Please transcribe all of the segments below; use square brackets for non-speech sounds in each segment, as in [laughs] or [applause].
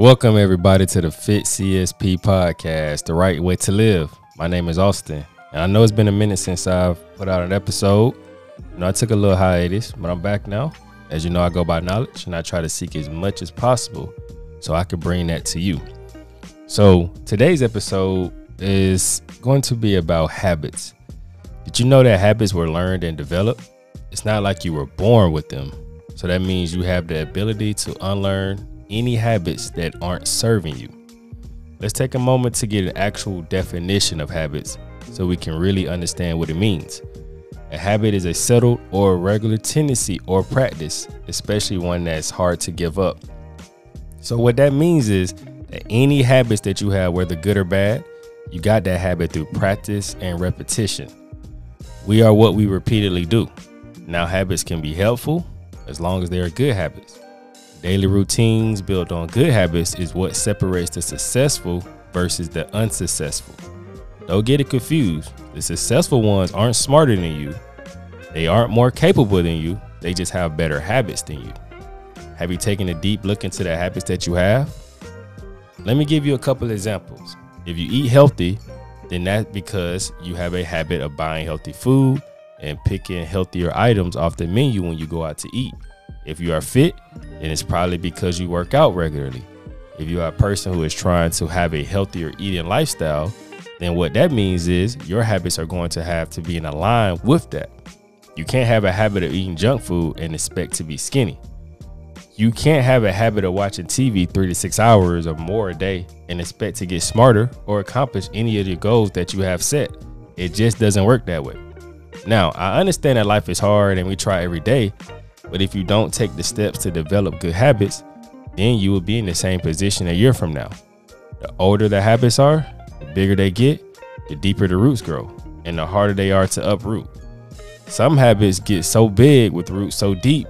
Welcome, everybody, to the Fit CSP podcast, The Right Way to Live. My name is Austin, and I know it's been a minute since I've put out an episode. You know, I took a little hiatus, but I'm back now. As you know, I go by knowledge, and I try to seek as much as possible so I can bring that to you. So, today's episode is going to be about habits. Did you know that habits were learned and developed? It's not like you were born with them. So that means you have the ability to unlearn any habits that aren't serving you. Let's take a moment to get an actual definition of habits so we can really understand what it means. A habit is a settled or regular tendency or practice, especially one that's hard to give up. So, what that means is that any habits that you have, whether good or bad, you got that habit through practice and repetition. We are what we repeatedly do. Now, habits can be helpful as long as they are good habits. Daily routines built on good habits is what separates the successful versus the unsuccessful. Don't get it confused. The successful ones aren't smarter than you, they aren't more capable than you, they just have better habits than you. Have you taken a deep look into the habits that you have? Let me give you a couple examples. If you eat healthy, then that's because you have a habit of buying healthy food and picking healthier items off the menu when you go out to eat. If you are fit, then it's probably because you work out regularly. If you are a person who is trying to have a healthier eating lifestyle, then what that means is your habits are going to have to be in line with that. You can't have a habit of eating junk food and expect to be skinny. You can't have a habit of watching TV three to six hours or more a day and expect to get smarter or accomplish any of your goals that you have set. It just doesn't work that way. Now, I understand that life is hard and we try every day, but if you don't take the steps to develop good habits, then you will be in the same position a year from now. The older the habits are, the bigger they get, the deeper the roots grow, and the harder they are to uproot. Some habits get so big with roots so deep,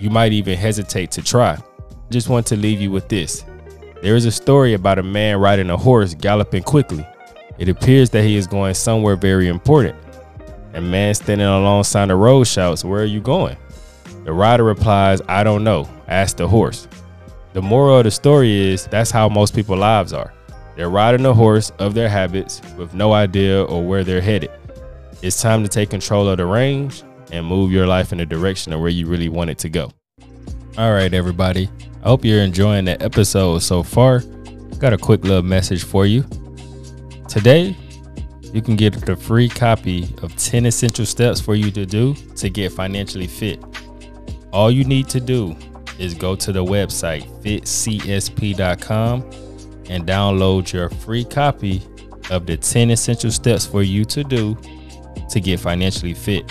you might even hesitate to try. Just want to leave you with this. There is a story about a man riding a horse galloping quickly. It appears that he is going somewhere very important. A man standing alongside the road shouts, Where are you going? The rider replies, I don't know. Ask the horse. The moral of the story is that's how most people's lives are. They're riding a horse of their habits with no idea or where they're headed. It's time to take control of the reins and move your life in the direction of where you really want it to go. All right, everybody. I hope you're enjoying the episode so far. Got a quick little message for you. Today, you can get the free copy of 10 essential steps for you to do to get financially fit. All you need to do is go to the website fitcsp.com and download your free copy of the 10 essential steps for you to do to get financially fit.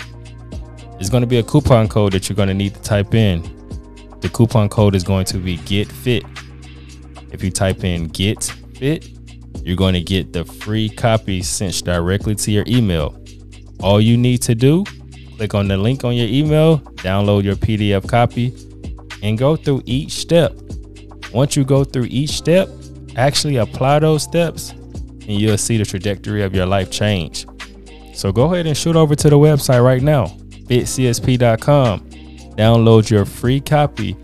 It's going to be a coupon code that you're going to need to type in. The coupon code is going to be get fit. If you type in get fit, you're going to get the free copy sent directly to your email. All you need to do Click on the link on your email, download your PDF copy, and go through each step. Once you go through each step, actually apply those steps, and you'll see the trajectory of your life change. So go ahead and shoot over to the website right now, fitcsp.com. Download your free copy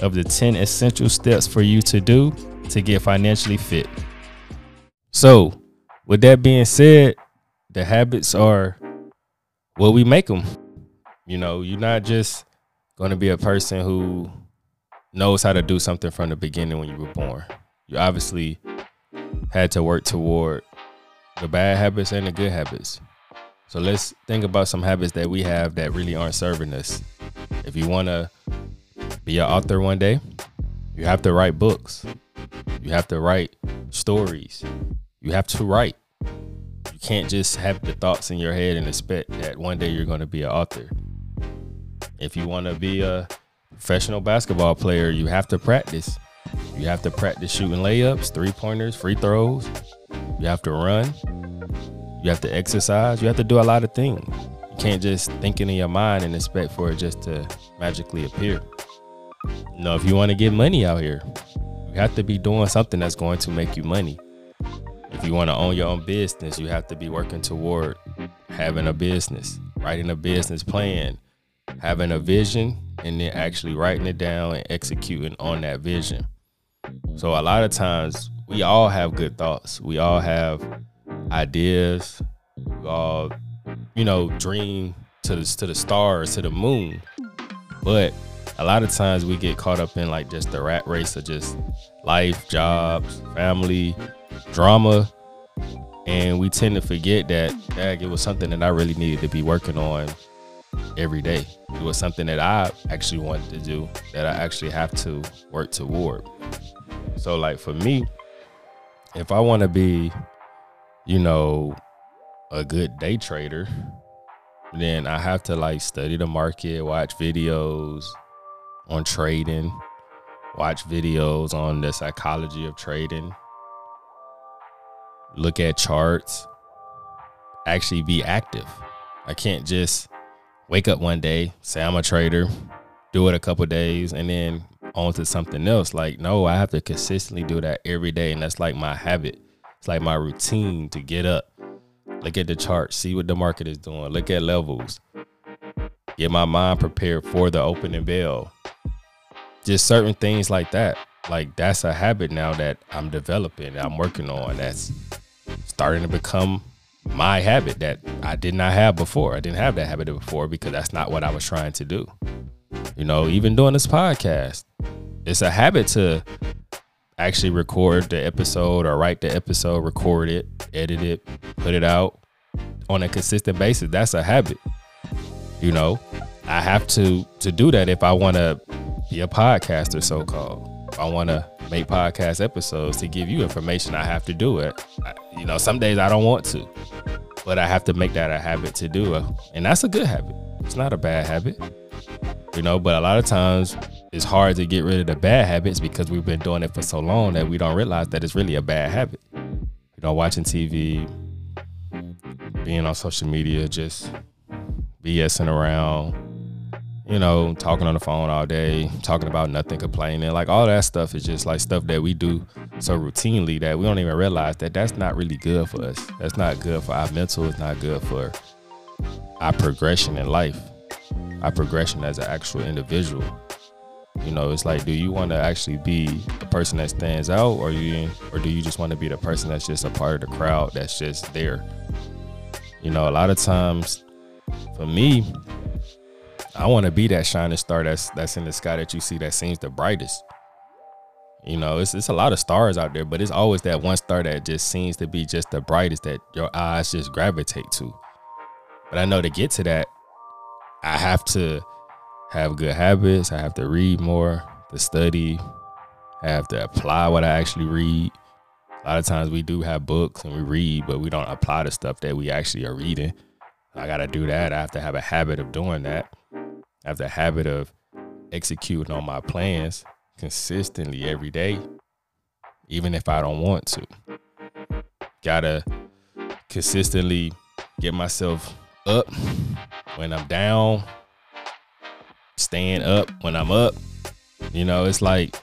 of the 10 essential steps for you to do to get financially fit. So, with that being said, the habits are what we make them. You know, you're not just going to be a person who knows how to do something from the beginning when you were born. You obviously had to work toward the bad habits and the good habits. So let's think about some habits that we have that really aren't serving us. If you want to be an author one day, you have to write books. You have to write stories. You have to write you can't just have the thoughts in your head and expect that one day you're going to be an author. If you want to be a professional basketball player, you have to practice. You have to practice shooting layups, three pointers, free throws. You have to run. You have to exercise. You have to do a lot of things. You can't just think it in your mind and expect for it just to magically appear. You if you want to get money out here, you have to be doing something that's going to make you money you want to own your own business, you have to be working toward having a business, writing a business plan, having a vision, and then actually writing it down and executing on that vision. So a lot of times we all have good thoughts. We all have ideas. We all, you know, dream to the to the stars, to the moon. But a lot of times we get caught up in like just the rat race of just life, jobs, family, drama, and we tend to forget that dag, it was something that I really needed to be working on every day. It was something that I actually wanted to do that I actually have to work toward. So like for me, if I want to be, you know, a good day trader, then I have to like study the market, watch videos on trading, watch videos on the psychology of trading, look at charts, actually be active. I can't just wake up one day, say I'm a trader, do it a couple days, and then on to something else. Like, no, I have to consistently do that every day. And that's like my habit. It's like my routine to get up, look at the chart, see what the market is doing, look at levels, get my mind prepared for the opening bell. Just certain things like that. Like that's a habit now that I'm developing, that I'm working on. That's starting to become my habit that I did not have before. I didn't have that habit before because that's not what I was trying to do. You know, even doing this podcast, it's a habit to actually record the episode or write the episode, record it, edit it, put it out on a consistent basis. That's a habit. You know, I have to to do that if I want to be a podcaster, so called. I want to make podcast episodes to give you information, I have to do it. I, you know, some days I don't want to, but I have to make that a habit to do it, and that's a good habit. It's not a bad habit you know but a lot of times it's hard to get rid of the bad habits because we've been doing it for so long that we don't realize that it's really a bad habit you know watching tv being on social media just bsing around you know talking on the phone all day talking about nothing complaining like all that stuff is just like stuff that we do so routinely that we don't even realize that that's not really good for us that's not good for our mental it's not good for our progression in life our progression as an actual individual. You know, it's like, do you want to actually be the person that stands out, or you, or do you just want to be the person that's just a part of the crowd that's just there? You know, a lot of times, for me, I want to be that shining star that's that's in the sky that you see that seems the brightest. You know, it's it's a lot of stars out there, but it's always that one star that just seems to be just the brightest that your eyes just gravitate to. But I know to get to that, I have to have good habits. I have to read more, to study. I have to apply what I actually read. A lot of times we do have books and we read, but we don't apply the stuff that we actually are reading. I got to do that. I have to have a habit of doing that. I have the habit of executing on my plans consistently every day, even if I don't want to. Gotta consistently get myself up when I'm down, staying up when I'm up. You know, it's like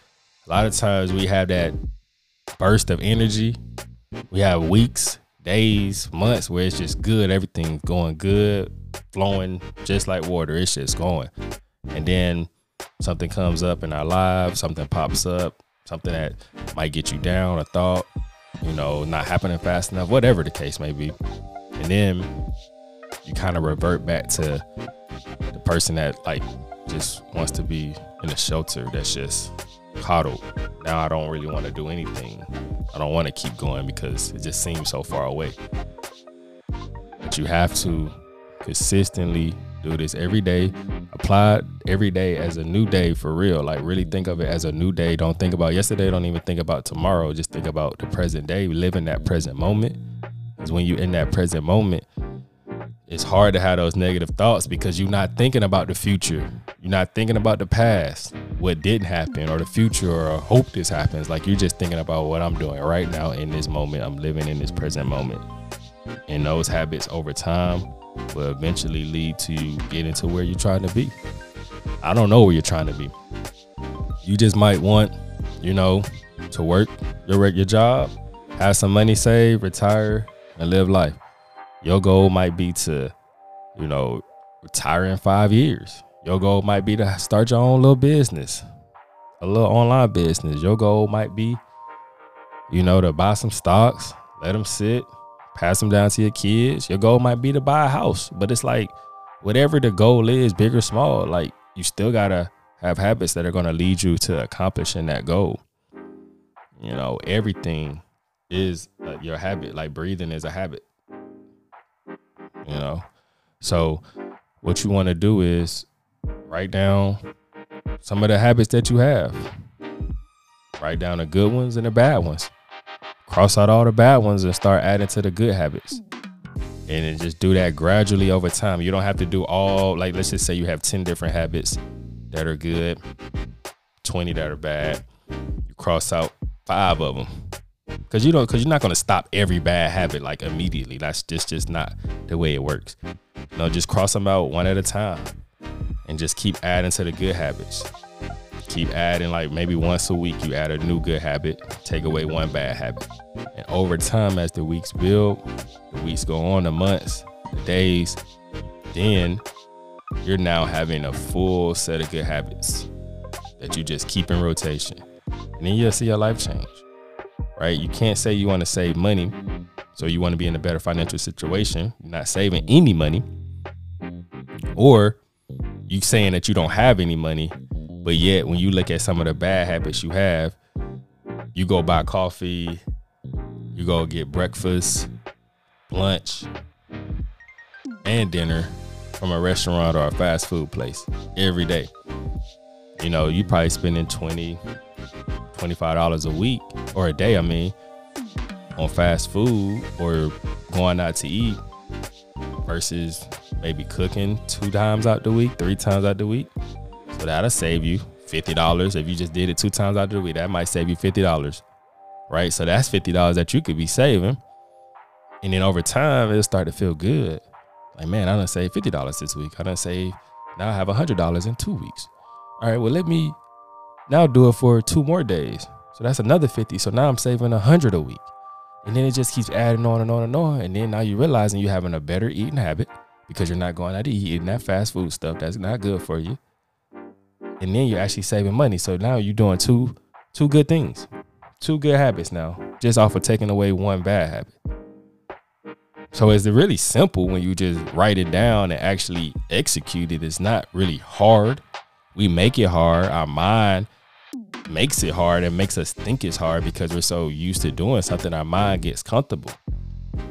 a lot of times we have that burst of energy. We have weeks, days, months where it's just good. Everything's going good, flowing just like water. It's just going. And then something comes up in our lives, something pops up, something that might get you down, a thought, you know, not happening fast enough, whatever the case may be. And then you kind of revert back to the person that like just wants to be in a shelter that's just coddled. Now I don't really want to do anything. I don't want to keep going because it just seems so far away. But you have to consistently do this every day. Apply every day as a new day for real. Like really think of it as a new day. Don't think about yesterday. Don't even think about tomorrow. Just think about the present day. Live in that present moment. Because when you're in that present moment, it's hard to have those negative thoughts because you're not thinking about the future. You're not thinking about the past, what didn't happen, or the future, or hope this happens. Like you're just thinking about what I'm doing right now in this moment. I'm living in this present moment. And those habits over time will eventually lead to you getting to where you're trying to be. I don't know where you're trying to be. You just might want, you know, to work your your job, have some money saved, retire, and live life. Your goal might be to, you know, retire in five years. Your goal might be to start your own little business. a little online business. Your goal might be, you know, to buy some stocks, let them sit, pass them down to your kids. Your goal might be to buy a house, but it's like whatever the goal is, big or small, like you still gotta have habits that are gonna lead you to accomplishing that goal. You know, everything is your habit. Like breathing is a habit. You know, so what you want to do is write down some of the habits that you have. Write down the good ones and the bad ones. Cross out all the bad ones and start adding to the good habits. And then just do that gradually over time. You don't have to do all, like, let's just say you have 10 different habits that are good, 20 that are bad. You cross out five of them. Cause you don't, cause you're not gonna stop every bad habit like immediately. That's just just not the way it works. No, just cross them out one at a time, and just keep adding to the good habits. Keep adding like maybe once a week you add a new good habit, take away one bad habit, and over time as the weeks build, the weeks go on, the months, the days, then you're now having a full set of good habits that you just keep in rotation. And then you'll see your life change. Right? You can't say you want to save money, so you want to be in a better financial situation, you're not saving any money. Or you saying that you don't have any money, but yet when you look at some of the bad habits you have, you go buy coffee, you go get breakfast, lunch, and dinner from a restaurant or a fast food place every day. You know, you're probably spending 20, 25 dollars a week or a day, I mean, on fast food or going out to eat versus maybe cooking two times out the week, three times out the week. So that'll save you $50. If you just did it two times out of the week, that might save you $50. Right? So that's $50 that you could be saving. And then over time, it'll start to feel good. Like, man, I done saved $50 this week. I done saved, now I have $100 in two weeks. All right, well, let me now do it for two more days. So that's another 50. So now I'm saving 100 a week. And then it just keeps adding on and on and on. And then now you're realizing you're having a better eating habit because you're not going out to eat, eating that fast food stuff that's not good for you. And then you're actually saving money. So now you're doing two two good things. Two good habits now, just off of taking away one bad habit. So it's really simple when you just write it down and actually execute it. It's not really hard. We make it hard. Our mind makes it hard and makes us think it's hard because we're so used to doing something. Our mind gets comfortable.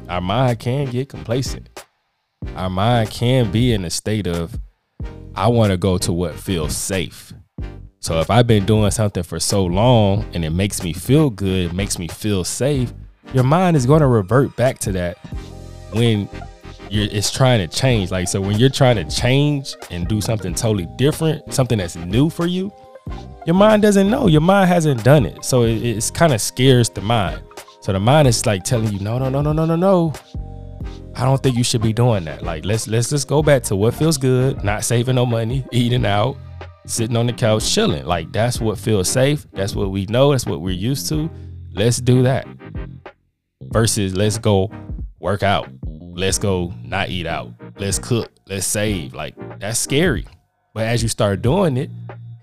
Our mind can get complacent. Our mind can be in a state of, I want to go to what feels safe. So if I've been doing something for so long and it makes me feel good, it makes me feel safe, your mind is going to revert back to that when you're it's trying to change. Like so when you're trying to change and do something totally different, something that's new for you, your mind doesn't know. Your mind hasn't done it. So it, it's kind of scares the mind. So the mind is like telling you, no, no, no, no, no, no, no. I don't think you should be doing that. Like let's let's just go back to what feels good, not saving no money, [laughs] eating out, sitting on the couch, chilling. Like that's what feels safe. That's what we know. That's what we're used to. Let's do that. Versus let's go work out. Let's go not eat out. Let's cook. Let's save. Like that's scary. But as you start doing it,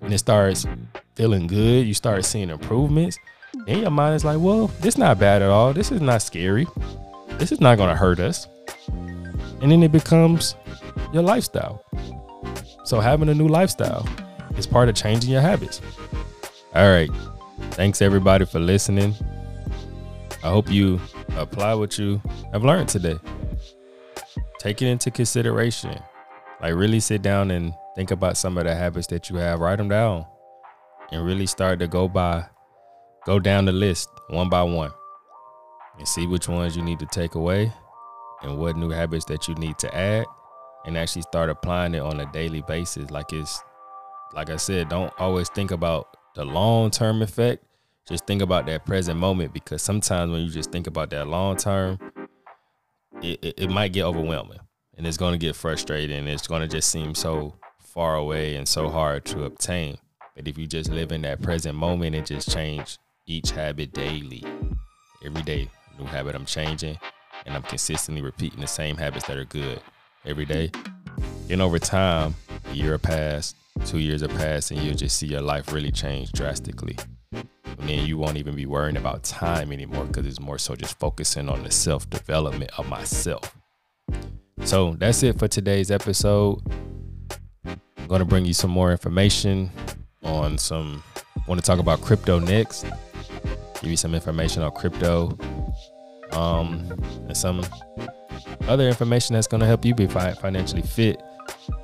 and it starts feeling good, you start seeing improvements, then your mind is like, well, this not bad at all. This is not scary. This is not gonna hurt us. And then it becomes your lifestyle. So having a new lifestyle is part of changing your habits. All right. Thanks everybody for listening. I hope you apply what you have learned today. Take it into consideration. Like really sit down and think about some of the habits that you have, write them down, and really start to go by, go down the list one by one, and see which ones you need to take away, and what new habits that you need to add, and actually start applying it on a daily basis. Like it's, like I said, don't always think about the long term effect. Just think about that present moment because sometimes when you just think about that long term, it, it, it might get overwhelming and it's going to get frustrating and it's going to just seem so far away and so hard to obtain. But if you just live in that present moment and just change each habit daily, every day, new habit I'm changing, and I'm consistently repeating the same habits that are good every day, then over time, a year will pass, two years will pass, and you'll just see your life really change drastically. And then you won't even be worrying about time anymore because it's more so just focusing on the self development of myself. So that's it for today's episode. I'm going to bring you some more information on some, want to talk about crypto next. Give you some information on crypto um, and some other information that's going to help you be financially fit.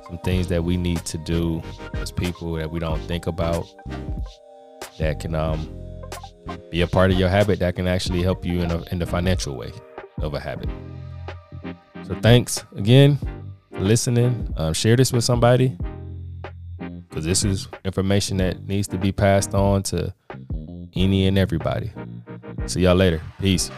Some things that we need to do as people that we don't think about that can um, be a part of your habit that can actually help you in, a, in the financial way of a habit. So thanks again for listening. Um, share this with somebody because this is information that needs to be passed on to any and everybody. See y'all later. Peace.